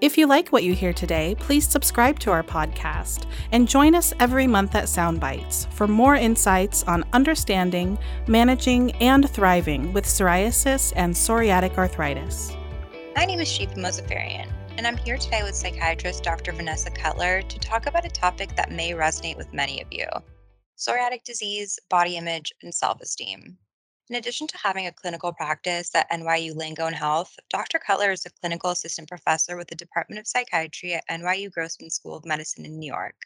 If you like what you hear today, please subscribe to our podcast and join us every month at Soundbites for more insights on understanding, managing, and thriving with psoriasis and psoriatic arthritis. My name is Shifa Mozafarian, and I'm here today with psychiatrist Dr. Vanessa Cutler to talk about a topic that may resonate with many of you psoriatic disease, body image, and self esteem. In addition to having a clinical practice at NYU Langone Health, Dr. Cutler is a clinical assistant professor with the Department of Psychiatry at NYU Grossman School of Medicine in New York,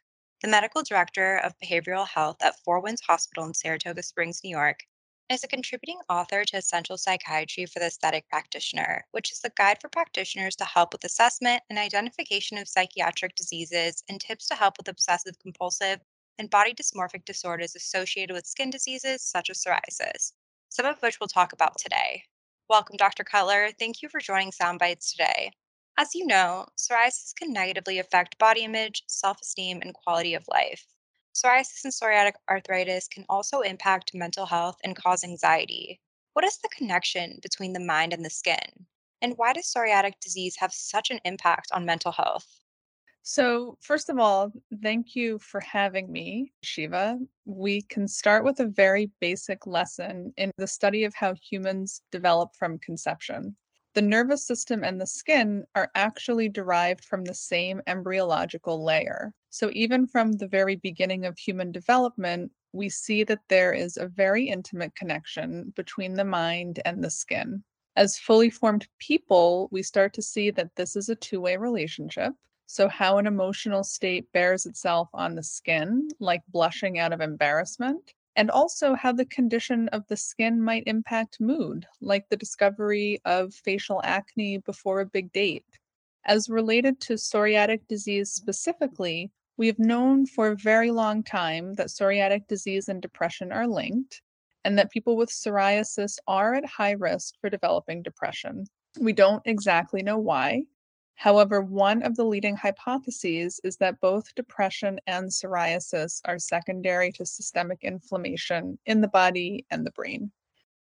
the medical director of behavioral health at Four Winds Hospital in Saratoga Springs, New York, is a contributing author to Essential Psychiatry for the Aesthetic Practitioner, which is a guide for practitioners to help with assessment and identification of psychiatric diseases and tips to help with obsessive compulsive and body dysmorphic disorders associated with skin diseases such as psoriasis some of which we'll talk about today. Welcome, Dr. Cutler. Thank you for joining Soundbites today. As you know, psoriasis can negatively affect body image, self esteem, and quality of life. Psoriasis and psoriatic arthritis can also impact mental health and cause anxiety. What is the connection between the mind and the skin? And why does psoriatic disease have such an impact on mental health? So, first of all, thank you for having me, Shiva. We can start with a very basic lesson in the study of how humans develop from conception. The nervous system and the skin are actually derived from the same embryological layer. So, even from the very beginning of human development, we see that there is a very intimate connection between the mind and the skin. As fully formed people, we start to see that this is a two way relationship so, how an emotional state bears itself on the skin, like blushing out of embarrassment, and also how the condition of the skin might impact mood, like the discovery of facial acne before a big date. As related to psoriatic disease specifically, we have known for a very long time that psoriatic disease and depression are linked, and that people with psoriasis are at high risk for developing depression. We don't exactly know why, However, one of the leading hypotheses is that both depression and psoriasis are secondary to systemic inflammation in the body and the brain.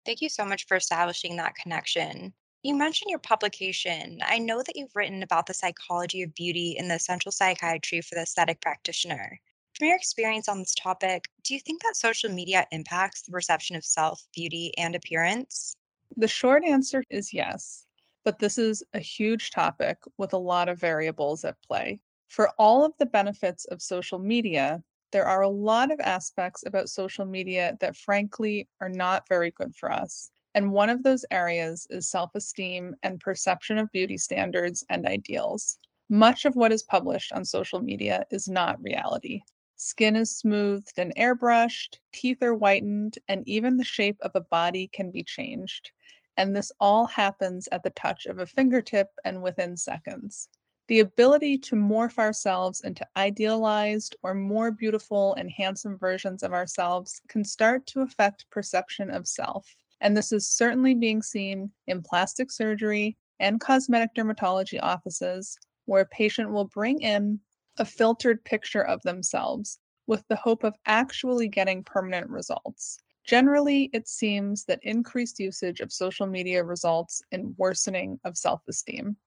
Thank you so much for establishing that connection. You mentioned your publication. I know that you've written about the psychology of beauty in the essential psychiatry for the aesthetic practitioner. From your experience on this topic, do you think that social media impacts the perception of self, beauty, and appearance? The short answer is yes but this is a huge topic with a lot of variables at play. For all of the benefits of social media, there are a lot of aspects about social media that frankly are not very good for us. And one of those areas is self esteem and perception of beauty standards and ideals. Much of what is published on social media is not reality. Skin is smoothed and airbrushed, teeth are whitened, and even the shape of a body can be changed and this all happens at the touch of a fingertip and within seconds. The ability to morph ourselves into idealized or more beautiful and handsome versions of ourselves can start to affect perception of self. And this is certainly being seen in plastic surgery and cosmetic dermatology offices, where a patient will bring in a filtered picture of themselves with the hope of actually getting permanent results. Generally, it seems that increased usage of social media results in worsening of self esteem.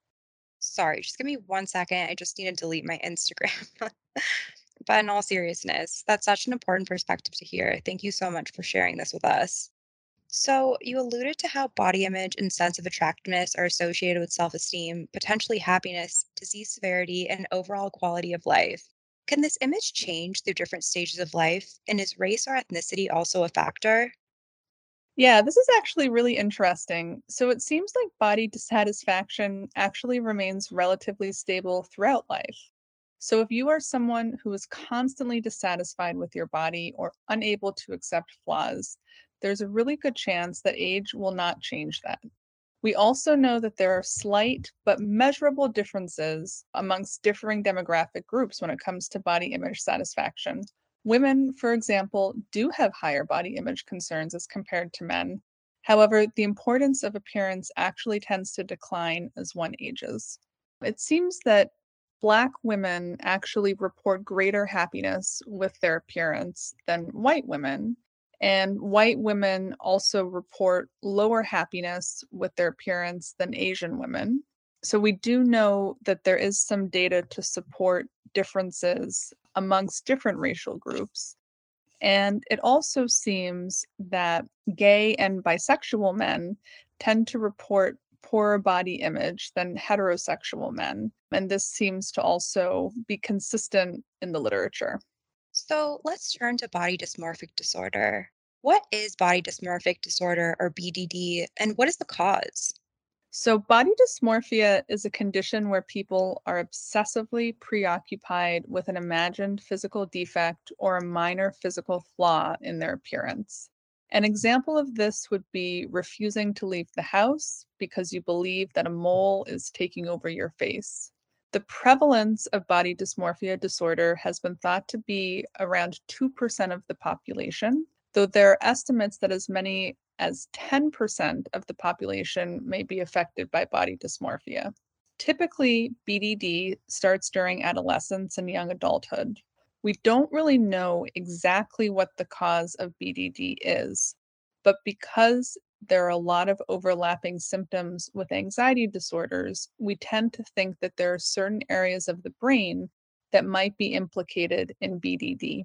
Sorry, just give me one second. I just need to delete my Instagram. but in all seriousness, that's such an important perspective to hear. Thank you so much for sharing this with us. So, you alluded to how body image and sense of attractiveness are associated with self esteem, potentially happiness, disease severity, and overall quality of life. Can this image change through different stages of life? And is race or ethnicity also a factor? Yeah, this is actually really interesting. So it seems like body dissatisfaction actually remains relatively stable throughout life. So if you are someone who is constantly dissatisfied with your body or unable to accept flaws, there's a really good chance that age will not change that. We also know that there are slight but measurable differences amongst differing demographic groups when it comes to body image satisfaction. Women, for example, do have higher body image concerns as compared to men. However, the importance of appearance actually tends to decline as one ages. It seems that Black women actually report greater happiness with their appearance than white women. And white women also report lower happiness with their appearance than Asian women. So we do know that there is some data to support differences amongst different racial groups. And it also seems that gay and bisexual men tend to report poorer body image than heterosexual men. And this seems to also be consistent in the literature. So let's turn to body dysmorphic disorder. What is body dysmorphic disorder or BDD, and what is the cause? So, body dysmorphia is a condition where people are obsessively preoccupied with an imagined physical defect or a minor physical flaw in their appearance. An example of this would be refusing to leave the house because you believe that a mole is taking over your face. The prevalence of body dysmorphia disorder has been thought to be around 2% of the population, though there are estimates that as many as 10% of the population may be affected by body dysmorphia. Typically, BDD starts during adolescence and young adulthood. We don't really know exactly what the cause of BDD is, but because there are a lot of overlapping symptoms with anxiety disorders, we tend to think that there are certain areas of the brain that might be implicated in BDD.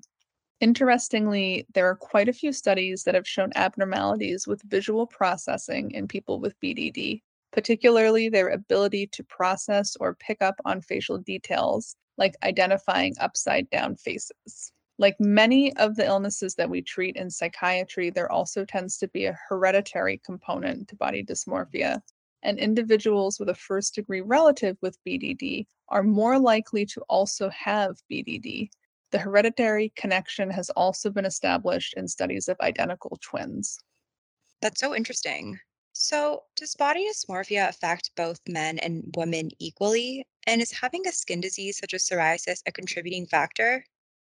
Interestingly, there are quite a few studies that have shown abnormalities with visual processing in people with BDD, particularly their ability to process or pick up on facial details, like identifying upside down faces. Like many of the illnesses that we treat in psychiatry, there also tends to be a hereditary component to body dysmorphia. And individuals with a first degree relative with BDD are more likely to also have BDD. The hereditary connection has also been established in studies of identical twins. That's so interesting. So, does body dysmorphia affect both men and women equally? And is having a skin disease such as psoriasis a contributing factor?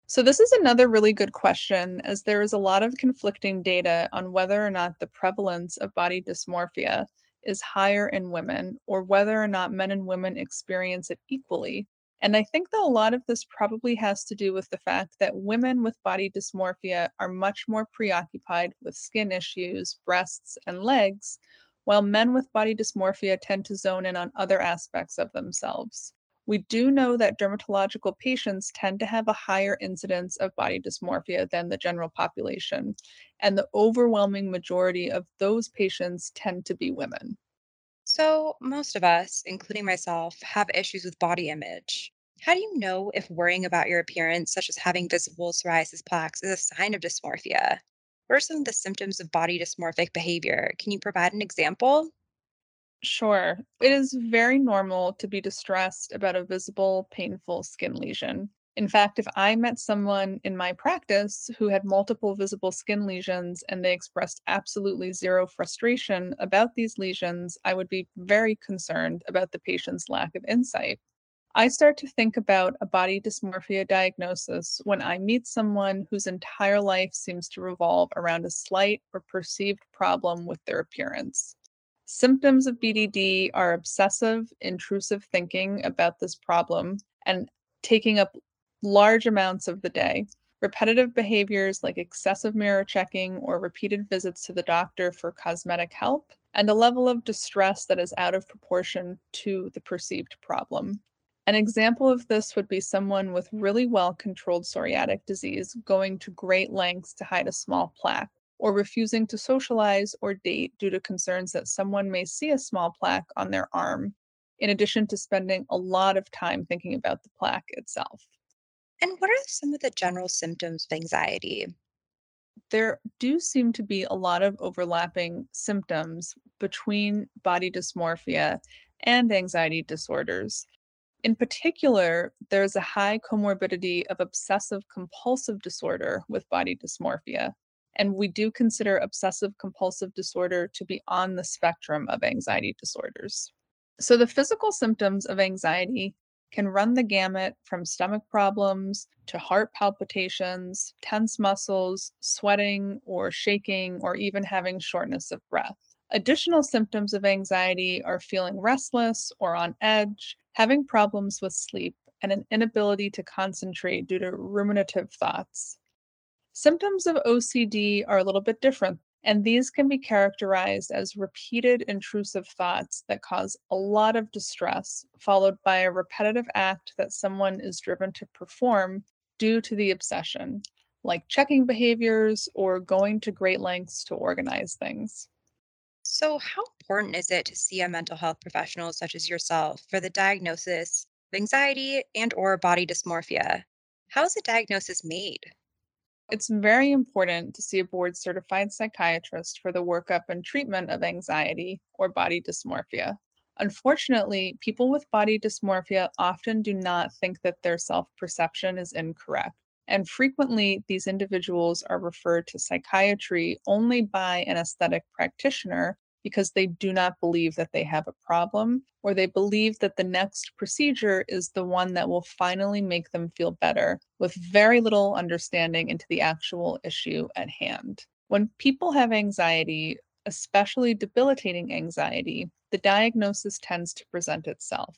So, this is another really good question, as there is a lot of conflicting data on whether or not the prevalence of body dysmorphia is higher in women or whether or not men and women experience it equally. And I think that a lot of this probably has to do with the fact that women with body dysmorphia are much more preoccupied with skin issues, breasts, and legs, while men with body dysmorphia tend to zone in on other aspects of themselves. We do know that dermatological patients tend to have a higher incidence of body dysmorphia than the general population, and the overwhelming majority of those patients tend to be women. So, most of us, including myself, have issues with body image. How do you know if worrying about your appearance, such as having visible psoriasis plaques, is a sign of dysmorphia? What are some of the symptoms of body dysmorphic behavior? Can you provide an example? Sure, it is very normal to be distressed about a visible, painful skin lesion. In fact, if I met someone in my practice who had multiple visible skin lesions and they expressed absolutely zero frustration about these lesions, I would be very concerned about the patient's lack of insight. I start to think about a body dysmorphia diagnosis when I meet someone whose entire life seems to revolve around a slight or perceived problem with their appearance. Symptoms of BDD are obsessive, intrusive thinking about this problem and taking up large amounts of the day. Repetitive behaviors like excessive mirror checking or repeated visits to the doctor for cosmetic help, and a level of distress that is out of proportion to the perceived problem. An example of this would be someone with really well controlled psoriatic disease going to great lengths to hide a small plaque, or refusing to socialize or date due to concerns that someone may see a small plaque on their arm, in addition to spending a lot of time thinking about the plaque itself. And what are some of the general symptoms of anxiety? There do seem to be a lot of overlapping symptoms between body dysmorphia and anxiety disorders. In particular, there's a high comorbidity of obsessive compulsive disorder with body dysmorphia. And we do consider obsessive compulsive disorder to be on the spectrum of anxiety disorders. So, the physical symptoms of anxiety can run the gamut from stomach problems to heart palpitations, tense muscles, sweating or shaking, or even having shortness of breath. Additional symptoms of anxiety are feeling restless or on edge, having problems with sleep, and an inability to concentrate due to ruminative thoughts. Symptoms of OCD are a little bit different, and these can be characterized as repeated intrusive thoughts that cause a lot of distress, followed by a repetitive act that someone is driven to perform due to the obsession, like checking behaviors or going to great lengths to organize things. So, how important is it to see a mental health professional such as yourself for the diagnosis of anxiety and or body dysmorphia? How is a diagnosis made? It's very important to see a board certified psychiatrist for the workup and treatment of anxiety or body dysmorphia. Unfortunately, people with body dysmorphia often do not think that their self perception is incorrect. And frequently, these individuals are referred to psychiatry only by an aesthetic practitioner because they do not believe that they have a problem or they believe that the next procedure is the one that will finally make them feel better with very little understanding into the actual issue at hand. When people have anxiety, especially debilitating anxiety, the diagnosis tends to present itself.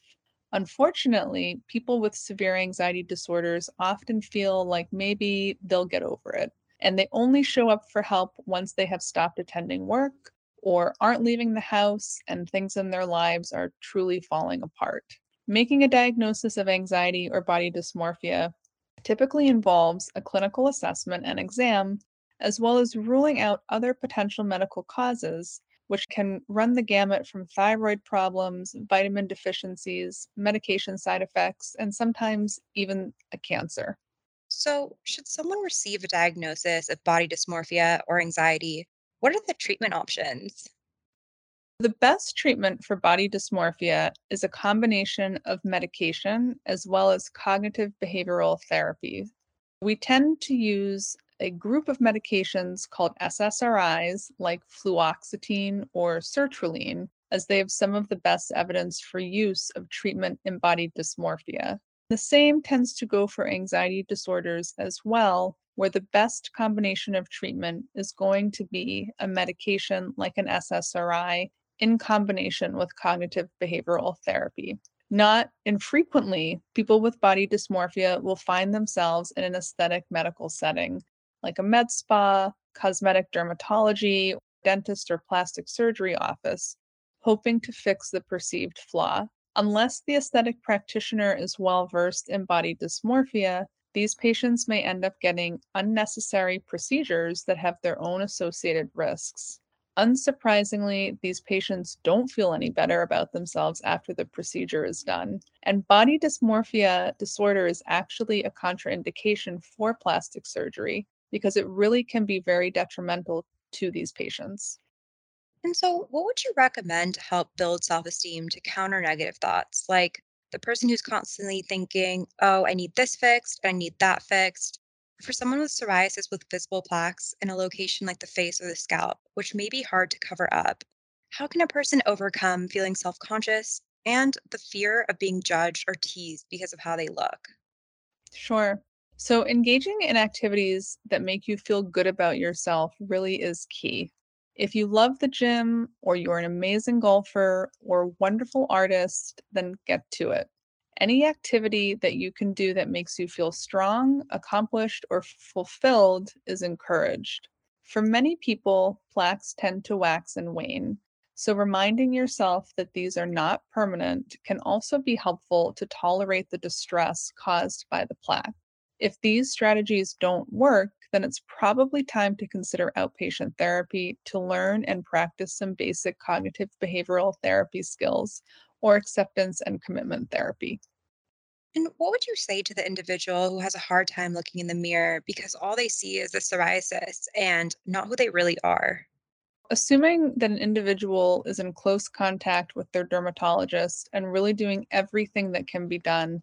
Unfortunately, people with severe anxiety disorders often feel like maybe they'll get over it, and they only show up for help once they have stopped attending work or aren't leaving the house and things in their lives are truly falling apart. Making a diagnosis of anxiety or body dysmorphia typically involves a clinical assessment and exam, as well as ruling out other potential medical causes, which can run the gamut from thyroid problems, vitamin deficiencies, medication side effects, and sometimes even a cancer. So, should someone receive a diagnosis of body dysmorphia or anxiety, what are the treatment options? The best treatment for body dysmorphia is a combination of medication as well as cognitive behavioral therapy. We tend to use a group of medications called SSRIs, like fluoxetine or sertraline, as they have some of the best evidence for use of treatment in body dysmorphia. The same tends to go for anxiety disorders as well, where the best combination of treatment is going to be a medication like an SSRI in combination with cognitive behavioral therapy. Not infrequently, people with body dysmorphia will find themselves in an aesthetic medical setting, like a med spa, cosmetic dermatology, dentist, or plastic surgery office, hoping to fix the perceived flaw. Unless the aesthetic practitioner is well versed in body dysmorphia, these patients may end up getting unnecessary procedures that have their own associated risks. Unsurprisingly, these patients don't feel any better about themselves after the procedure is done. And body dysmorphia disorder is actually a contraindication for plastic surgery because it really can be very detrimental to these patients. And so, what would you recommend to help build self esteem to counter negative thoughts like the person who's constantly thinking, oh, I need this fixed, I need that fixed. For someone with psoriasis with visible plaques in a location like the face or the scalp, which may be hard to cover up, how can a person overcome feeling self conscious and the fear of being judged or teased because of how they look? Sure. So, engaging in activities that make you feel good about yourself really is key. If you love the gym, or you're an amazing golfer, or wonderful artist, then get to it. Any activity that you can do that makes you feel strong, accomplished, or fulfilled is encouraged. For many people, plaques tend to wax and wane. So, reminding yourself that these are not permanent can also be helpful to tolerate the distress caused by the plaque. If these strategies don't work, then it's probably time to consider outpatient therapy to learn and practice some basic cognitive behavioral therapy skills or acceptance and commitment therapy. And what would you say to the individual who has a hard time looking in the mirror because all they see is the psoriasis and not who they really are? Assuming that an individual is in close contact with their dermatologist and really doing everything that can be done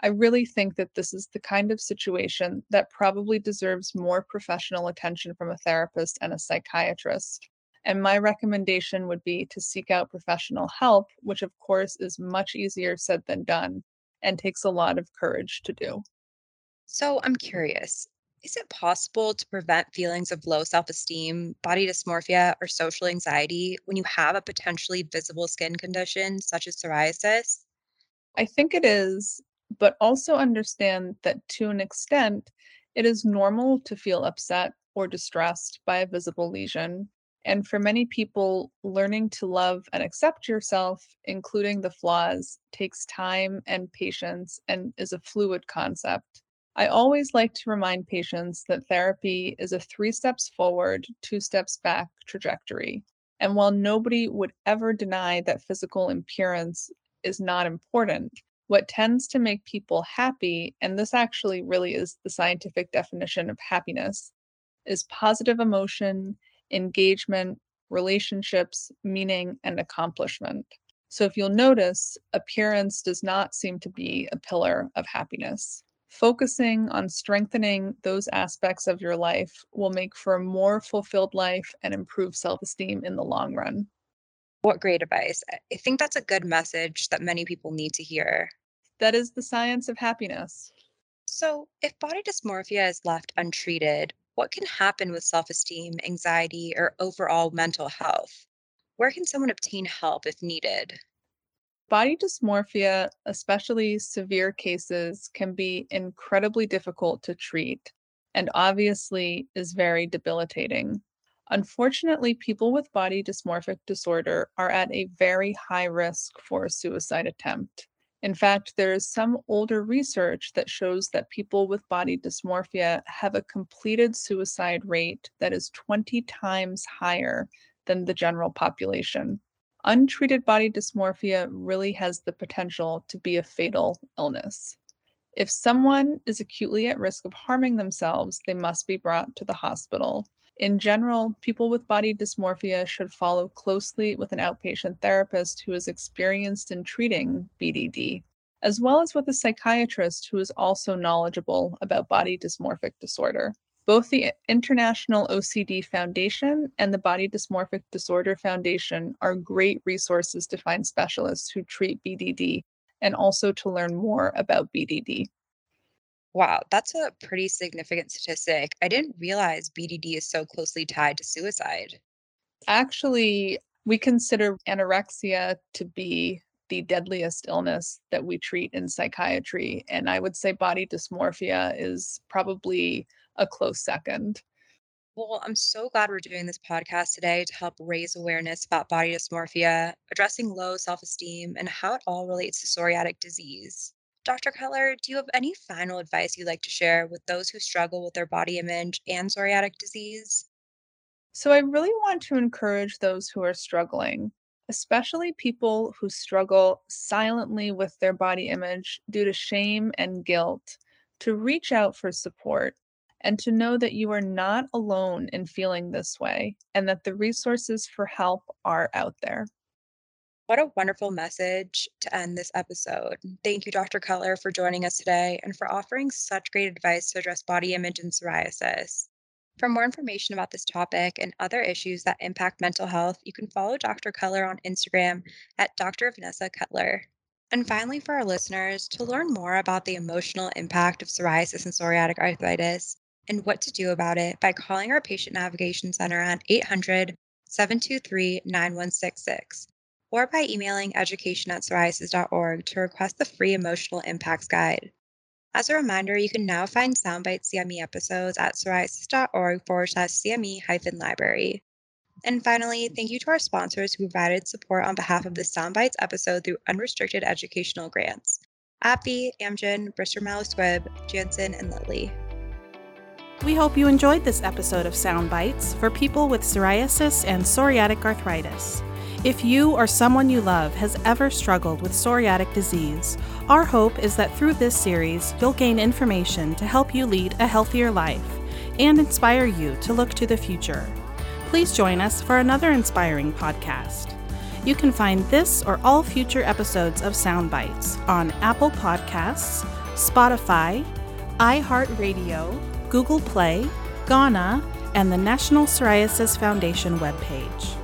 I really think that this is the kind of situation that probably deserves more professional attention from a therapist and a psychiatrist. And my recommendation would be to seek out professional help, which of course is much easier said than done. and takes a lot of courage to do. So I'm curious is it possible to prevent feelings of low self esteem, body dysmorphia, or social anxiety when you have a potentially visible skin condition such as psoriasis? I think it is, but also understand that to an extent, it is normal to feel upset or distressed by a visible lesion. And for many people, learning to love and accept yourself, including the flaws, takes time and patience and is a fluid concept. I always like to remind patients that therapy is a three steps forward, two steps back trajectory. And while nobody would ever deny that physical appearance is not important, what tends to make people happy, and this actually really is the scientific definition of happiness, is positive emotion engagement, relationships, meaning, and accomplishment. So, if you'll notice, appearance does not seem to be a pillar of happiness. Focusing on strengthening those aspects of your life will make for a more fulfilled life and improve self esteem in the long run. What great advice. I think that's a good message that many people need to hear. That is the science of happiness. So, if body dysmorphia is left untreated, what can happen with self esteem, anxiety, or overall mental health? Where can someone obtain help if needed? Body dysmorphia, especially severe cases, can be incredibly difficult to treat and obviously is very debilitating. Unfortunately, people with body dysmorphic disorder are at a very high risk for a suicide attempt. In fact, there is some older research that shows that people with body dysmorphia have a completed suicide rate that is 20 times higher than the general population. Untreated body dysmorphia really has the potential to be a fatal illness. If someone is acutely at risk of harming themselves, they must be brought to the hospital. In general, people with body dysmorphia should follow closely with an outpatient therapist who is experienced in treating BDD, as well as with a psychiatrist who is also knowledgeable about body dysmorphic disorder. Both the International OCD Foundation and the Body Dysmorphic Disorder Foundation are great resources to find specialists who treat BDD and also to learn more about BDD. Wow, that's a pretty significant statistic. I didn't realize BDD is so closely tied to suicide. Actually, we consider anorexia to be the deadliest illness that we treat in psychiatry. And I would say body dysmorphia is probably a close second. Well, I'm so glad we're doing this podcast today to help raise awareness about body dysmorphia, addressing low self esteem, and how it all relates to psoriatic disease. Dr. Keller, do you have any final advice you'd like to share with those who struggle with their body image and psoriatic disease? So, I really want to encourage those who are struggling, especially people who struggle silently with their body image due to shame and guilt, to reach out for support and to know that you are not alone in feeling this way and that the resources for help are out there. What a wonderful message to end this episode. Thank you, Dr. Cutler, for joining us today and for offering such great advice to address body image and psoriasis. For more information about this topic and other issues that impact mental health, you can follow Dr. Cutler on Instagram at Dr. Vanessa Cutler. And finally, for our listeners, to learn more about the emotional impact of psoriasis and psoriatic arthritis and what to do about it by calling our Patient Navigation Center at 800 723 9166 or by emailing education at psoriasis.org to request the free emotional impacts guide. As a reminder, you can now find Soundbite CME episodes at psoriasis.org forward slash CME hyphen library. And finally, thank you to our sponsors who provided support on behalf of the Soundbites episode through unrestricted educational grants AbbVie, Amgen, Bristol Myers Squibb, Janssen, and Lilly. We hope you enjoyed this episode of Soundbites for people with psoriasis and psoriatic arthritis. If you or someone you love has ever struggled with psoriatic disease, our hope is that through this series, you'll gain information to help you lead a healthier life and inspire you to look to the future. Please join us for another inspiring podcast. You can find this or all future episodes of Soundbites on Apple Podcasts, Spotify, iHeartRadio, Google Play, Gaana, and the National Psoriasis Foundation webpage.